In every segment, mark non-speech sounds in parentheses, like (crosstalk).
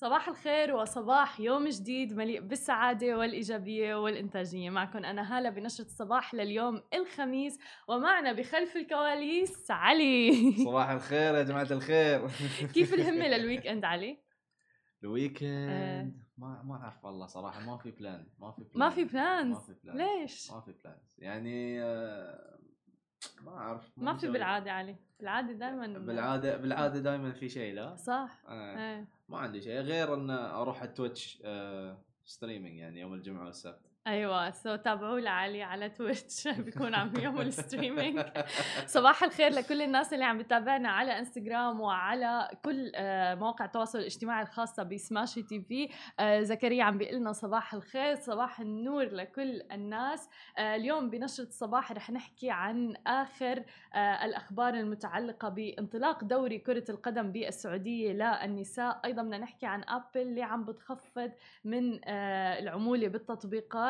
صباح الخير وصباح يوم جديد مليء بالسعادة والإيجابية والإنتاجية. معكم أنا هالة بنشرة الصباح لليوم الخميس ومعنا بخلف الكواليس علي. صباح الخير يا جماعة الخير. (laughs) كيف الهمة لل weekend علي؟ ال weekend ما ما أعرف والله صراحة ما في plan ما في plan ما في plans ما في plan ليش؟ ما في plans يعني آه، ما أعرف ما في مسوي. بالعادة علي. بالعادة دائما بالعادة بالعادة دائما في شيء لا؟ صح. آه. إيه. ما عندي شيء غير إن أروح التويتش آه، streaming يعني يوم الجمعة والسبت. أيوه so تابعوا لعلي على تويتش. (laughs) بيكون عم يوم ال streaming (laughs) صباح الخير لكل الناس اللي عم بتابعنا على انستغرام وعلى كل آه، مواقع التواصل الاجتماعي الخاصة بسماشي TV زكريا عم بيقول لنا صباح الخير صباح النور لكل الناس. آه، اليوم بنشرة الصباح رح نحكي عن آخر آه، الأخبار المتعلقة بانطلاق دوري كرة القدم بالسعودية للنساء. أيضا بدنا نحكي عن أبل اللي عم بتخفض من آه، العمولة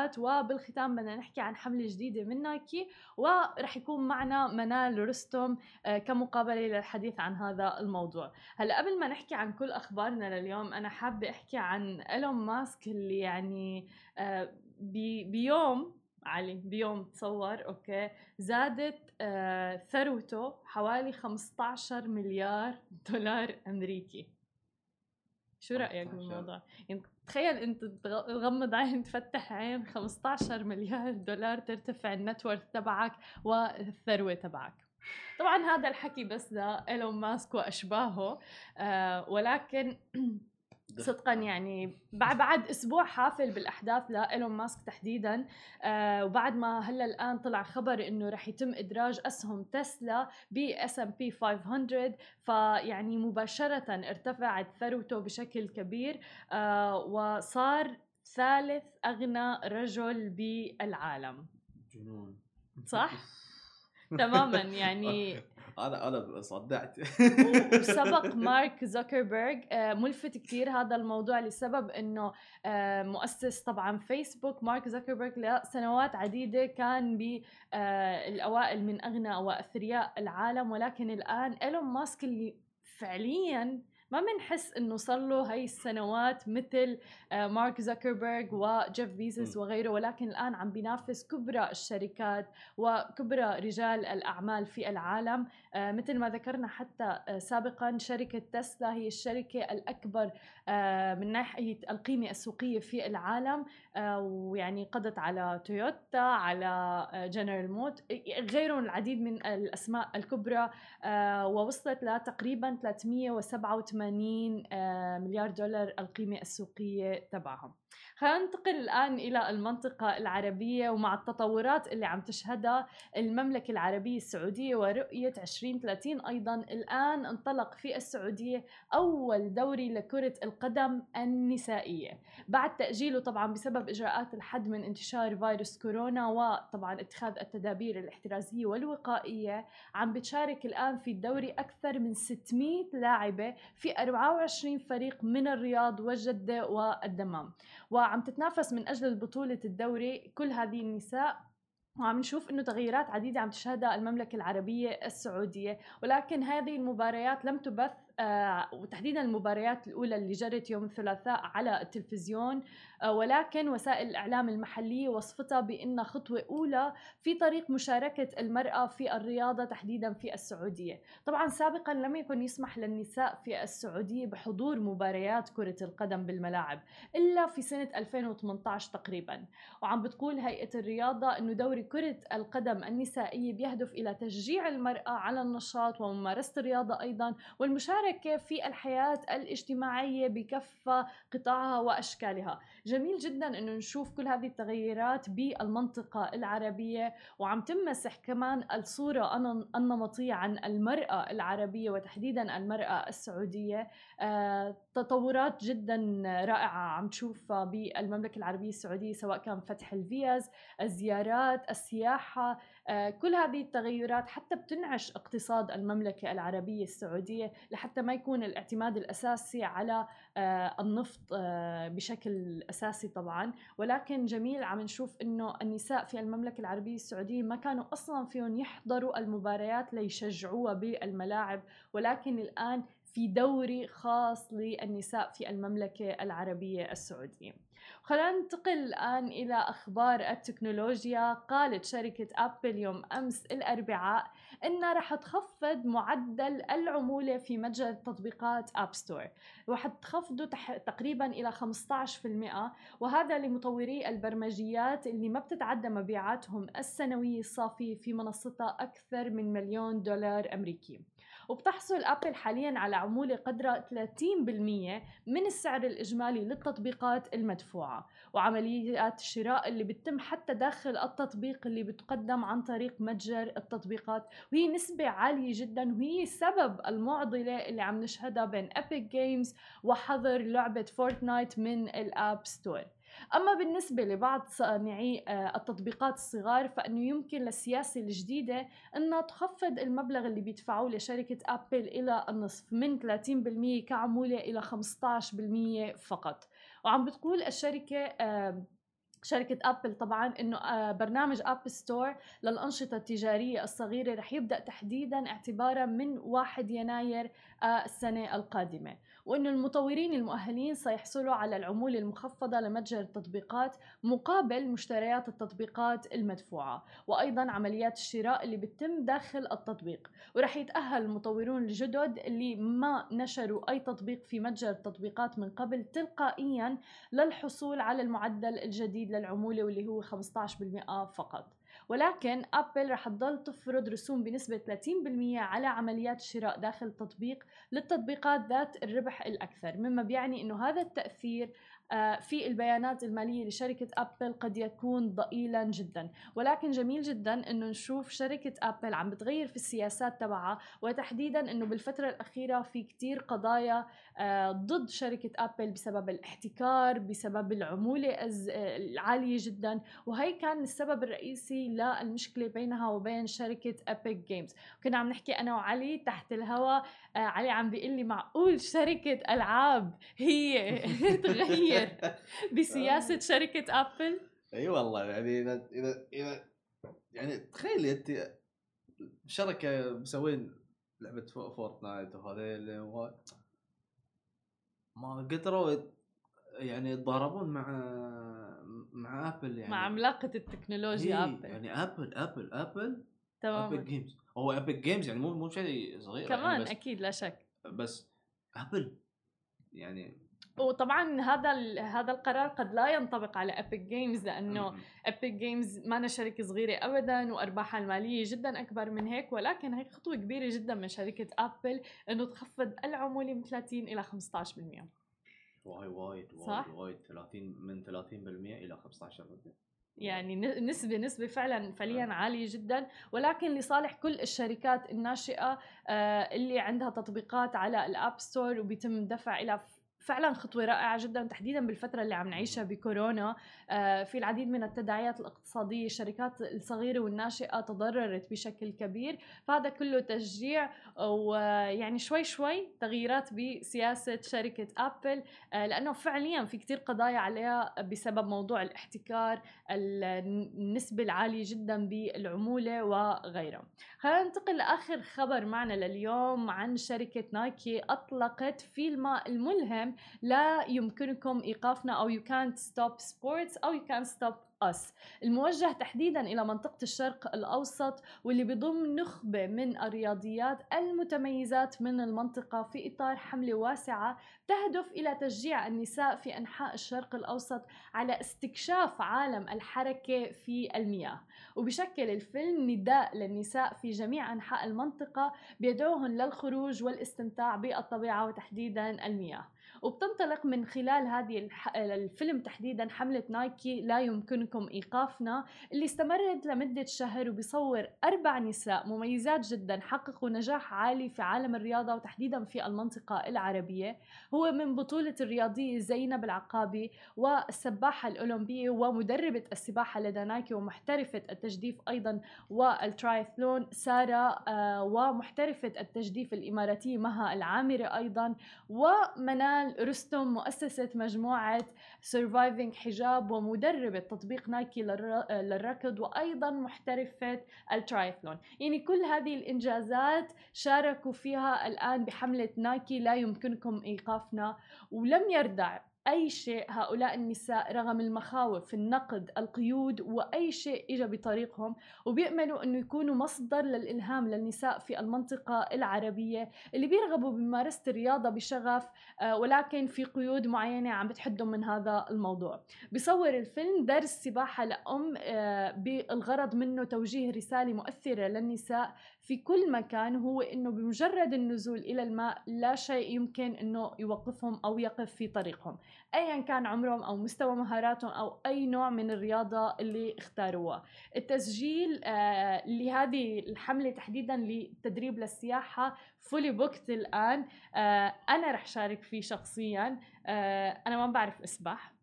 بالتطبيقات وبالختام بدنا نحكي عن حملة جديدة من نايكي ورح يكون معنا منال رستم آه، كمقابلة للحديث عن هذا الموضوع. هلا قبل ما نحكي عن كل أخبارنا لليوم أنا حابة أحكي عن إيلون ماسك اللي يعني آه، بي- بيوم علي بيوم تصور أوكي زادت آه، ثروته حوالي 15 مليار دولار أمريكي. شو رأيك 15. بالموضوع يعني تخيل أنت تغ- تغمض عين تفتح عين 15 مليار دولار ترتفع ال net worth تبعك والثروة تبعك طبعا هذا الحكي بس لإيلون ماسك وأشباهه آه ولكن (clears throat) صدقا يعني بعد بعد أسبوع حافل بالأحداث لايلون ماسك تحديدا. آه وبعد ما هلأ الآن طلع خبر إنه رح يتم إدراج أسهم تسلا ب S&P 500 فيعني مباشرة ارتفعت ثروته بشكل كبير. آه وصار ثالث أغنى رجل بالعالم. جنون. صح؟ (laughs) تماما يعني (laughs) أنا أنا صدعت. وسبق (laughs) مارك زوكربيرج. آه، ملفت كثير هذا الموضوع لسبب إنه آه، مؤسس طبعا فيسبوك مارك زوكربيرج لسنوات عديدة كان بالاوائل من أغنى وأثرياء العالم. ولكن الآن إيلون ماسك اللي فعليا ما بنحس إنه صار له هي السنوات مثل آه، مارك زوكربيرج وجيف بيزوس. وغيره ولكن الآن عم بينافس كبرى الشركات وكبرى رجال الأعمال في العالم مثل ما ذكرنا حتى آه، سابقا شركة تسلا هي الشركة الأكبر آه، من ناحية القيمة السوقية في العالم. آه، ويعني قضت على تويوتا على جنرال موت غيرهم العديد من الأسماء الكبرى. آه، ووصلت لتقريبا 387 آه، مليار دولار القيمة السوقية تبعهم. خلينا ننتقل الآن إلى المنطقة العربية ومع التطورات اللي عم تشهدها المملكة العربية السعودية ورؤية 2030 أيضا. الآن انطلق في السعودية أول دوري لكرة القدم النسائية. بعد تأجيله طبعا بسبب إجراءات الحد من انتشار فيروس كورونا وطبعا اتخاذ التدابير الاحترازية والوقائية عم بتشارك الآن في الدوري أكثر من 600 لاعبة في 24 فريق من الرياض والجدة والدمام. وعم تتنافس من أجل بطولة الدوري كل هذه النساء وعم نشوف إنه تغيرات عديدة عم تشهدها المملكة العربية السعودية. ولكن هذه المباريات لم تبث آه، وتحديدا المباريات الأولى اللي جرت يوم الثلاثاء على التلفزيون. ولكن وسائل الإعلام المحلية وصفتها بانها خطوة أولى في طريق مشاركة المرأة في الرياضة تحديدا في السعودية. طبعا سابقا لم يكن يسمح للنساء في السعودية بحضور مباريات كرة القدم بالملاعب إلا في سنة 2018 تقريبا. وعم بتقول هيئة الرياضة أنه دوري كرة القدم النسائية بيهدف إلى تشجيع المرأة على النشاط وممارسة الرياضة أيضا والمشاركة في الحياة الاجتماعية بكافة قطاعها وأشكالها. جميل جدا أنه نشوف كل هذه التغيرات بالمنطقة العربية وعم تمسح كمان الصورة الن- النمطية عن المرأة العربية وتحديدا المرأة السعودية. آه، تطورات جدا رائعة عم تشوفها بالمملكة العربية السعودية سواء كان فتح الفيز الزيارات السياحة آه، كل هذه التغيرات حتى بتنعش اقتصاد المملكة العربية السعودية لحتى حتى ما يكون الاعتماد الأساسي على آه، النفط آه، بشكل أساسي طبعا. ولكن جميل عم نشوف إنه النساء في المملكة العربية السعودية ما كانوا أصلا فيهم يحضروا المباريات ليشجعوها بالملاعب. ولكن الآن في دوري خاص للنساء في المملكة العربية السعودية. خلينا ننتقل الآن إلى أخبار التكنولوجيا. قالت شركة أبل يوم أمس الأربعاء إنها رح تخفض معدل العمولة في متجر تطبيقات App Store رح تخفضه تقريبا إلى 15% وهذا لمطوري البرمجيات اللي ما بتتعدى مبيعاتهم السنوية الصافية في منصتها أكثر من مليون دولار أمريكي. وبتحصل ابل حاليا على عمولة قدرها 30% من السعر الإجمالي للتطبيقات المدفوعة وعمليات الشراء اللي بتتم حتى داخل التطبيق اللي بتقدم عن طريق متجر التطبيقات وهي نسبة عالية جدا وهي سبب المعضلة اللي عم نشهدها بين Epic Games وحظر لعبة فورتنايت من ال App Store أما بالنسبة لبعض صانعي آه، التطبيقات الصغار فإنه يمكن للسياسة الجديدة أنها تخفض المبلغ اللي بيدفعوه لشركة أبل إلى النصف من 30% كعمولة إلى 15% فقط. وعم بتقول الشركة شركة أبل طبعا أنه آه، برنامج App Store للأنشطة التجارية الصغيرة رح يبدأ تحديدا اعتبارا من 1 يناير السنة القادمة. وأنه المطورين المؤهلين سيحصلوا على العمولة المخفضة لمتجر التطبيقات مقابل مشتريات التطبيقات المدفوعة وأيضا عمليات الشراء اللي بتتم داخل التطبيق. ورح يتأهل المطورون الجدد اللي ما نشروا أي تطبيق في متجر التطبيقات من قبل تلقائيا للحصول على المعدل الجديد للعمولة واللي هو 15% فقط. ولكن أبل رح تضل تفرض رسوم بنسبة 30% على عمليات الشراء داخل التطبيق للتطبيقات ذات الربح الأكثر مما بيعني أنه هذا التأثير آه، في البيانات المالية لشركة أبل قد يكون ضئيلا جدا. ولكن جميل جدا أنه نشوف شركة أبل عم بتغير في السياسات تبعها وتحديدا أنه بالفترة الأخيرة في كتير قضايا آه، ضد شركة أبل بسبب الاحتكار بسبب العمولة العالية جدا. وهي كان السبب الرئيسي للمشكلة بينها وبين شركة Epic Games. كنا عم نحكي أنا وعلي تحت الهواء آه، علي عم بيقول لي معقول شركة ألعاب هي (laughs) تغير. (laughs) بسياسة شركة أبل إي والله يعني إذا إذا إذا يعني تخيلي أنت شركة مسوين لعبة فورتنايت وهذيل ما قدروا يعني يتضاربون مع مع ابل يعني. مع عملاقة التكنولوجيا ابل يعني ابل ابل ابل تمام Epic Games هو Epic Games يعني مو مو شيء صغير يعني كمان يعني أكيد لا شك. بس ابل يعني وطبعا هذا هذا القرار قد لا ينطبق على Epic Games لأنه Epic Games مو شركه صغيرة ابدا وأرباحها المالية جدا أكبر من هيك ولكن هي خطوة كبيرة جدا من شركة ابل إنه تخفض العمولة من 30 إلى 15% وايد وايد وايد وايد. 30 من 30% إلى 15% يعني نسبة نسبة فعلا فعليا عالية جدا. ولكن لصالح كل الشركات الناشئة آه، اللي عندها تطبيقات على الاب ستور وبيتم دفع إلى فعلا خطوة رائعة جدا تحديدا بالفترة اللي عم نعيشها بكورونا. آه، في العديد من التداعيات الاقتصادية الشركات الصغيرة والناشئة تضررت بشكل كبير. فهذا كله تشجيع ويعني شوي شوي تغييرات بسياسة شركة أبل. آه، لأنه فعليا في كتير قضايا عليها بسبب موضوع الاحتكار النسبة العالية جدا بالعمولة وغيرها. خلينا ننتقل لآخر خبر معنا لليوم عن شركة نايكي أطلقت فيلم الملهم لا يمكنكم إيقافنا أو You Can't Stop Sports أو You Can't Stop أس الموجه تحديدا إلى منطقة الشرق الأوسط واللي بضم نخبة من الرياضيات المتميزات من المنطقة في إطار حملة واسعة تهدف إلى تشجيع النساء في أنحاء الشرق الأوسط على استكشاف عالم الحركة في المياه. وبشكل الفيلم نداء للنساء في جميع أنحاء المنطقة بيدعوهن للخروج والاستمتاع بالطبيعة وتحديدا المياه. وبتنطلق من خلال هذه الفيلم تحديدا حملة نايكي لا يمكنكم إيقافنا اللي استمرت لمدة شهر وبيصور أربع نساء مميزات جدا حققوا نجاح عالي في عالم الرياضة وتحديدا في المنطقة العربية. هو من بطولة الرياضية زينب العقابي والسباحة الأولمبية ومدربة السباحة لدى نايكي ومحترفة التجديف أيضا والترايثلون سارة آه، ومحترفة التجديف الإماراتية مها العامرة أيضا ومنال رستم مؤسسة مجموعة Surviving Hijab ومدربة تطبيق نايكي للركض وأيضا محترفة الترايثلون. يعني كل هذه الإنجازات شاركوا فيها الآن بحملة نايكي. لا يمكنكم إيقافنا ولم يردع أي شيء هؤلاء النساء رغم المخاوف النقد القيود وأي شيء إجا بطريقهم وبيأملوا أنه يكونوا مصدر للإلهام للنساء في المنطقة العربية اللي بيرغبوا بممارسة الرياضة بشغف آه، ولكن في قيود معينة عم بتحدهم من هذا الموضوع. بيصور الفيلم درس سباحة لأم آه، بالغرض منه توجيه رسالة مؤثرة للنساء في كل مكان هو إنه بمجرد النزول إلى الماء لا شيء يمكن إنه يوقفهم أو يقف في طريقهم ايا كان عمرهم أو مستوى مهاراتهم أو أي نوع من الرياضة اللي اختاروها التسجيل آه لهذه الحملة تحديدا للتدريب للسباحة fully booked الآن آه أنا رح شارك فيه شخصيا آه أنا ما بعرف أسبح.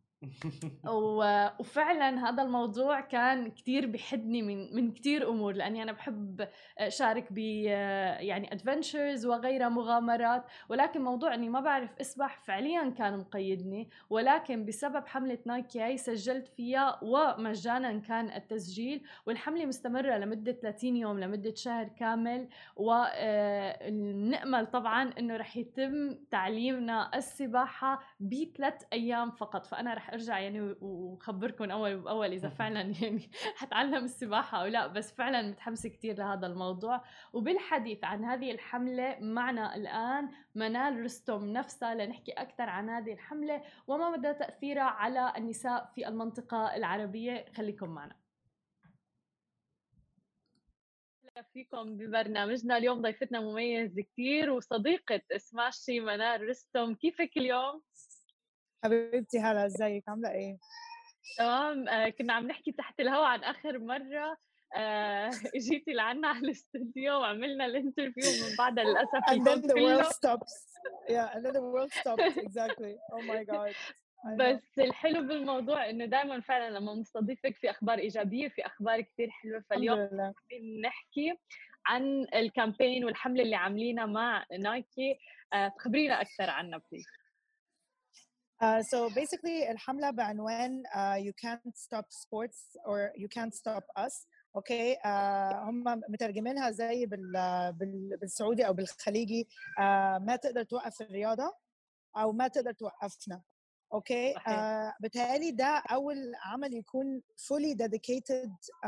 وفعلا هذا الموضوع كان كتير بحدني من من كتير أمور لأني أنا بحب شارك ب يعني adventures وغيرها مغامرات ولكن موضوع إني ما بعرف أسبح فعليا كان مقيدني ولكن بسبب حملة نايكي هاي سجلت فيها ومجانا كان التسجيل والحملة مستمرة لمدة 30 يوم لمدة شهر كامل ونأمل طبعا إنه رح يتم تعليمنا السباحة بثلاث أيام فقط فأنا رح أرجع يعني وخبركم أول بأول إذا (laughs) فعلا يعني حتعلم السباحة أو لا بس فعلا متحمسه كثير لهذا الموضوع. وبالحديث عن هذه الحملة معنا الآن منال رستم نفسها لنحكي أكثر عن هذه الحملة وما مدى تأثيرها على النساء في المنطقة العربية. خليكم معنا. فيكم ببرنامجنا. اليوم ضيفتنا مميز كثير وصديقة سماشي منال رستم. كيفك اليوم؟ حبيبتي هلا إزيك؟ عاملة إيه؟ تمام. آه كنا عم نحكي تحت الهواء عن آخر مرة آه (laughs) إجيتي لعنا على الاستوديو وعملنا الانترفيو من بعدها (laughs) للأسف and then the world stops. (laughs) Yeah and then the world stops. Exactly. Oh my god. بس الحلو بالموضوع إنه دائما فعلا لما نستضيفك في أخبار إيجابية في أخبار كثير حلوة. فاليوم نحكي عن ال campaign والحملة اللي عاملينها مع نايكي آه تخبرينا أكثر عنها please Uh, so basically الحملة بعنوان uh, you can't stop sports or you can't stop us okay okay. uh, هم مترجمينها زي بال, بال, بالسعودي أو بالخليجي uh, ما تقدر توقف الرياضة أو ما تقدر توقفنا okay okay. uh, بتهيألي ده أول عمل يكون fully dedicated uh,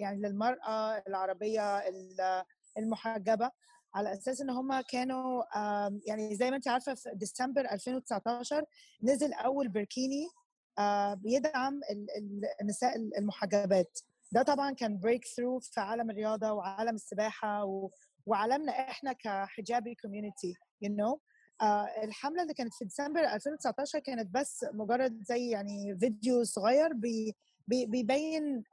يعني للمرأة العربية المحجبة على أساس إن هم كانوا يعني زي ما انت عارفة في ديسمبر 2019 نزل أول burkini بيدعم النساء المحجبات. ده طبعا كان breakthrough في عالم الرياضة وعالم السباحة وعالمنا إحنا ك hijabi community you know الحملة اللي كانت في ديسمبر 2019 كانت بس مجرد زي يعني فيديو صغير بي بيبين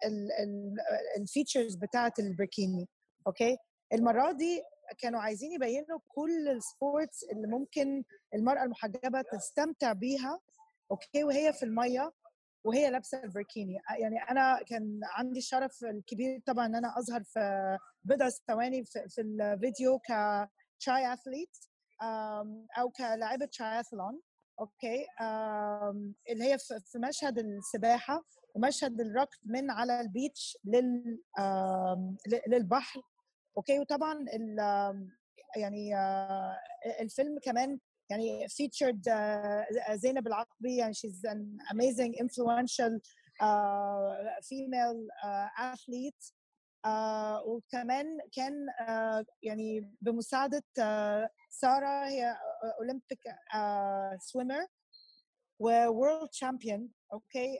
ال features بتاعة ال burkini okay المرة دي كانوا عايزين يبينوا كل ال sports اللي ممكن المرأة المحجبة تستمتع بيها okay؟ وهي في المية وهي لابسة ال burkini. يعني أنا كان عندي الشرف الكبير طبعا إن أنا أظهر في بضع ثواني في, في الفيديو ك triathlete أو كلاعبة triathlon okay؟ اللي هي في مشهد السباحة ومشهد الركض من على ال beach لل للبحر. okay وطبعا يعني الفيلم كمان يعني featured زينب العقابي يعني she's an amazing influential uh, female athlete وكمان كان uh, يعني بمساعدة uh, سارة هي Olympic swimmer و world champion okay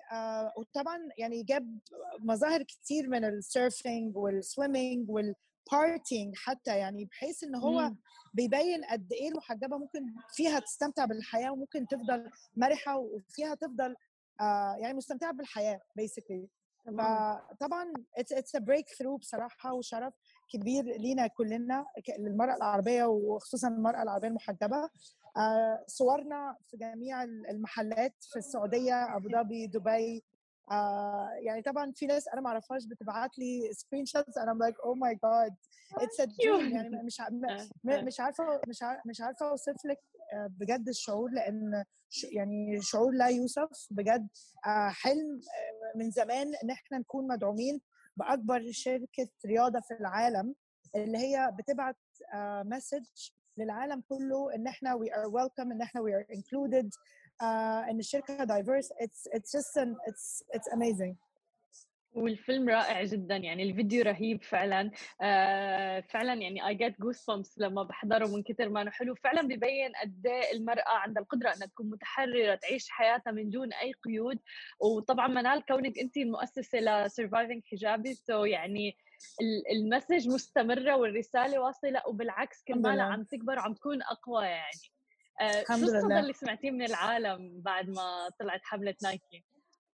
وطبعا يعني جاب مظاهر كتير من ال surfing وال swimming وال partying حتى يعني بحيث إن هو مم. بيبين قد إيه المحجبه ممكن فيها تستمتع بالحياة وممكن تفضل مرحة وفيها تفضل آه يعني مستمتعة بالحياة basically فطبعا it's it's a breakthrough بصراحة وشرف كبير لينا كلنا للمرأة العربية وخصوصا المرأة العربية المحجبة. آه، صورنا في جميع المحلات في السعودية أبو ظبي دبي آه يعني طبعا في ناس أنا ما أعرفهاش بتبعت لي screenshots أنا like oh my God it's يعني مش آه، مش عارفة مش عارفه مش عارفة أوصف لك آه، بجد الشعور لأن يعني شعور لا يوصف. بجد حلم من زمان إن إحنا نكون مدعومين بأكبر شركة رياضة في العالم اللي هي بتبعت مسج للعالم كله إن إحنا we are welcome إن إحنا we are included. Uh, إن الشركة diverse. It's it's just an, it's it's amazing. والفيلم رائع جدا يعني الفيديو رهيب فعلا. آه فعلا يعني اي جيت جوس لما بحضره من كثر ما إنه حلو. فعلا ببين قد إيه المرأة عندها القدرة إنها تكون متحررة تعيش حياتها من دون أي قيود. وطبعا منال كونك أنت المؤسسه ل Surviving Hijab so يعني ال message مستمرة والرسالة واصلة وبالعكس كل ما عم تكبر وعم تكون أقوى يعني. آه شو الصدى اللي سمعتيه من العالم بعد ما طلعت حملة نايكي؟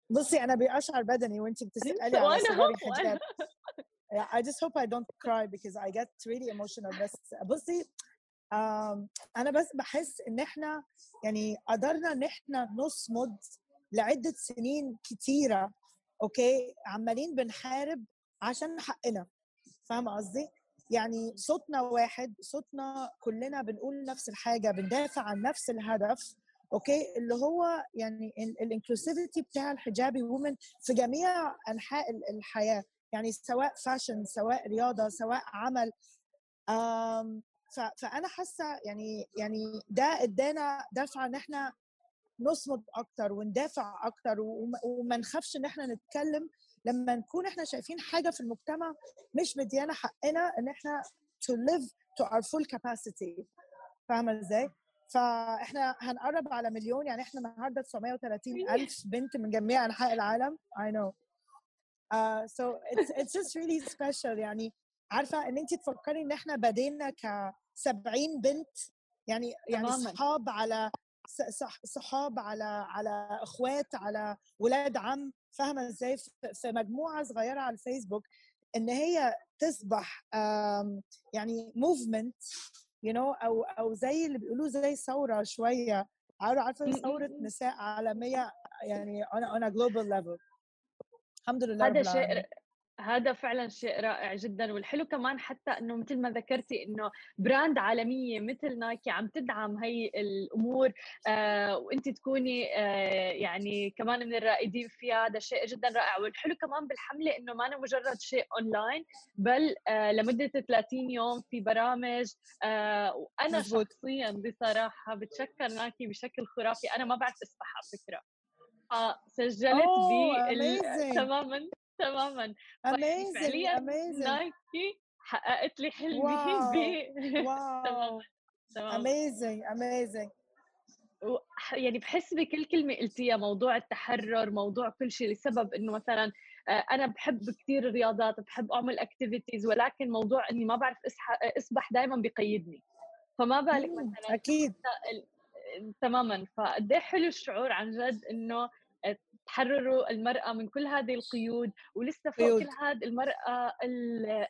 بصي أنا بأشعر بدني وانت بتسألي على Surviving Hijab (laughs) yeah, I just hope I don't cry because I get really emotional. بس بصي أنا بس بحس إن إحنا يعني قدرنا إن إحنا نصمد لعدة سنين كتيرة okay عمالين بنحارب عشان حقنا. فاهمة قصدي؟ يعني صوتنا واحد صوتنا كلنا بنقول نفس الحاجة بندافع عن نفس الهدف okay؟ اللي هو يعني ال inclusivity بتاع ال hijabi women في جميع أنحاء الحياة. يعني سواء fashion سواء رياضة سواء عمل فأنا حاسة يعني يعني ده إدانا دفعه إن إحنا نصمد أكتر وندافع أكتر وما نخافش إن إحنا نتكلم لما نكون إحنا شايفين حاجة في المجتمع مش مديانا حقنا إن إحنا to live to our full capacity. فاهمة إزاي؟ فإحنا هنقرب على مليون يعني إحنا النهارده 930 ألف بنت من جميع أنحاء العالم. I know. uh, so it's it's just really special. يعني عارفة إن انت تفكري إن إحنا بدينا ك 70 بنت يعني يعني صحاب على صحاب على على إخوات على ولاد عم. فاهمة إزاي؟ في مجموعة صغيرة على الفيسبوك إن هي تصبح يعني موفمنت يو you know أو أو زي اللي بيقولوا زي ثورة شوية. عارفة ثورة نساء عالمية يعني on on a global level. الحمد لله هذا شيء هذا فعلا شيء رائع جدا. والحلو كمان حتى إنه مثل ما ذكرتي إنه brand عالمية مثل نايكي عم تدعم هي الأمور. آه وانت تكوني آه يعني كمان من الرائدين فيها. هذا شيء جدا رائع. والحلو كمان بالحملة إنه ما مجرد شيء اونلاين بل آه لمدة 30 يوم في برامج. آه وأنا مزبوط. شخصيا بصراحة بتشكر نايكي بشكل خرافي. أنا ما بعرف أسبح على فكرة. فسجلت بي تماما. تماما. amazing amazing نايكي حققت لي حلمي (laughs) wow wow. amazing amazing يعني بحس بكل كلمة قلتيها موضوع التحرر موضوع كل شيء لسبب إنه مثلا آه، أنا بحب كثير الرياضات بحب أعمل activities ولكن موضوع إني ما بعرف اسبح دائما بقيدني فما بالك مثلا أكيد. تماما. فقد حلو الشعور عن جد إنه تحرروا المرأة من كل هذه القيود ولسه فوق كل هذا المرأة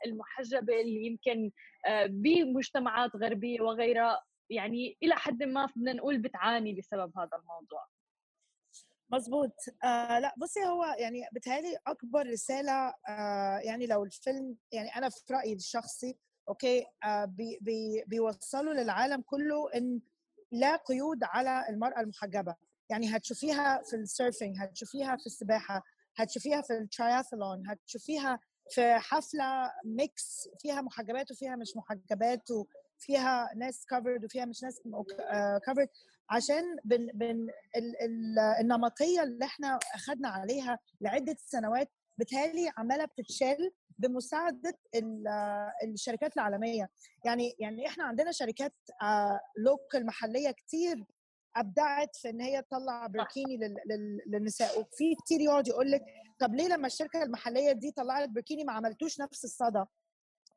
المحجبة اللي يمكن آه، بمجتمعات غربية وغيرها يعني إلى حد ما بدنا نقول بتعاني بسبب هذا الموضوع. مظبوط. آه لا بصي هو يعني بتهيألي أكبر رسالة آه يعني لو الفيلم يعني أنا في رأيي الشخصي okay آه بي بي بيوصلوا للعالم كله إن لا قيود على المرأة المحجبة. يعني هتشوفيها في ال surfing هتشوفيها في السباحة هتشوفيها في التراياثلون هتشوفيها في حفلة mix فيها محجبات وفيها مش محجبات وفيها ناس covered وفيها مش ناس covered عشان بن بن ال ال النمطية اللي إحنا اخذنا عليها لعدة سنوات بالتالي عمالة بتتشال بمساعدة الشركات العالمية. يعني يعني إحنا عندنا شركات لوكال محلية كتير أبدعت في إن هي تطلع بركيني للنساء وفي كتير يقعد يقول لك طب ليه لما الشركة المحلية دي طلعت بركيني ما عملتوش نفس الصدى؟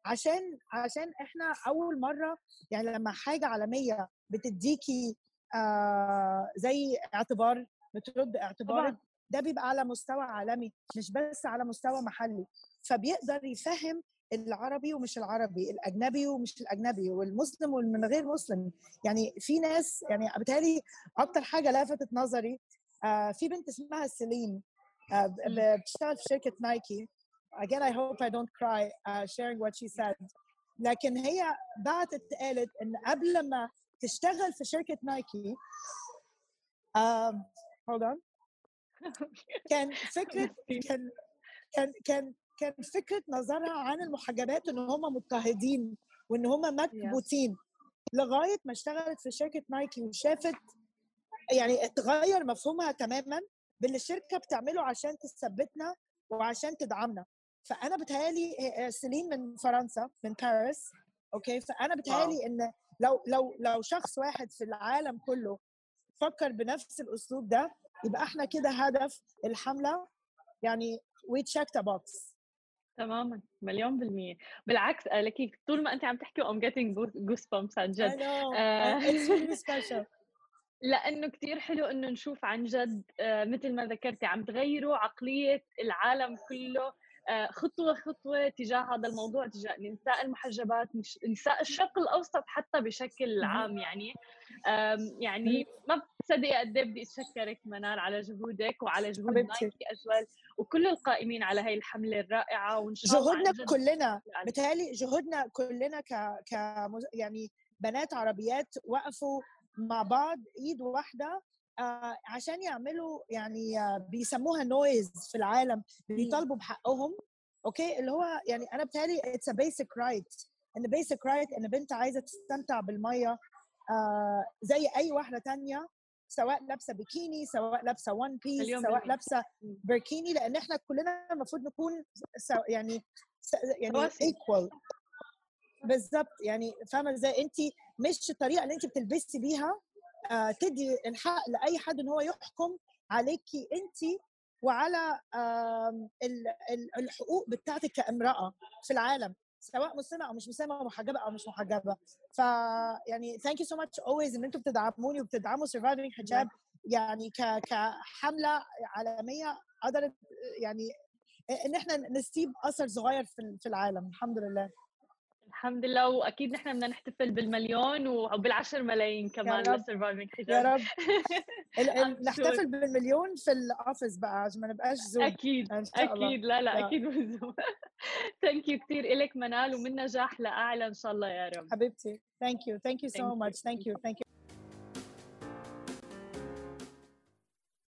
عشان عشان إحنا أول مرة يعني لما حاجة عالمية بتديكي آه زي اعتبار بترد اعتبارك ده بيبقى على مستوى عالمي مش بس على مستوى محلي. فبيقدر يفهم العربي ومش العربي الأجنبي ومش الأجنبي والمسلم والمن غير مسلم. يعني في ناس يعني بالتالي أكتر حاجة لفتت نظري آه في بنت اسمها سيلين آه بتشتغل في شركة نايكي. Again I hope I don't cry uh, sharing what she said. لكن هي بعتت قالت إن قبل ما تشتغل في شركة نايكي um, hold on. (laughs) كان فكرة كان كان كان كان فكرة نظرها عن المحجبات إن هم مضطهدين وإن هم مكبوتين لغاية ما اشتغلت في شركة نايكي وشافت يعني اتغير مفهومها تماما باللي الشركة بتعمله عشان تثبتنا وعشان تدعمنا. فأنا بتهيألي سيلين من فرنسا من باريس okay فأنا بتهيألي إن لو لو لو شخص واحد في العالم كله فكر بنفس الأسلوب ده يبقى إحنا كده هدف الحملة يعني we checked a box. تماما مليون بالمية. بالعكس لك طول ما انت عم تحكي I'm getting goosebumps عن جد. Special. (laughs) لأنه كثير حلو إنه نشوف عن جد مثل ما ذكرتي عم تغيروا عقلية العالم كله. خطوة خطوة تجاه هذا الموضوع تجاه النساء المحجبات نساء الشرق الأوسط حتى بشكل عام يعني. يعني ما بتصدقي قد إيه بدي أتشكرك منال على جهودك وعلى جهود نايكي as well وكل القائمين على هاي الحملة الرائعة وإن شاء الله جهودنا كلنا بتهيألي جهودنا كلنا ك ك يعني بنات عربيات وقفوا مع بعض إيد واحدة آه عشان يعملوا يعني آه بيسموها noise في العالم بيطالبوا بحقهم okay؟ اللي هو يعني أنا بتهيألي it's a basic right إن basic right إن بنت عايزة تستمتع بالمية آه زي أي واحدة تانية سواء لابسة بيكيني سواء لابسة one piece سواء لابسة بركيني لأن إحنا كلنا المفروض نكون يعني يعني equal بالظبط يعني فاهمة إزاي؟ انت مش الطريقة اللي انت بتلبسي بيها آه تدي الحق لأي حد إن هو يحكم عليكي انت وعلى آه الحقوق بتاعتك كامرأة في العالم سواء مسلمة أو مش مسلمة أو محجبة أو مش محجبة. ف يعني thank you so much always إن أنتم بتدعموني وبتدعموا Surviving Hijab يعني كحملة عالمية قدرت يعني إن إحنا نسيب أثر صغير في العالم. الحمد لله. الحمد لله وأكيد نحن بدنا نحتفل بالمليون وبالعشر ملايين كمان لل Surviving Hijab يا رب. (laughs) نحتفل بالمليون في ال office بقى عشان ما نبقاش زوم أكيد إن شاء الله. أكيد. لا لا أكيد زوم thank you كثير لك منال ومن نجاح لأعلى إن شاء الله يا رب. حبيبتي. thank you thank you so much thank you thank you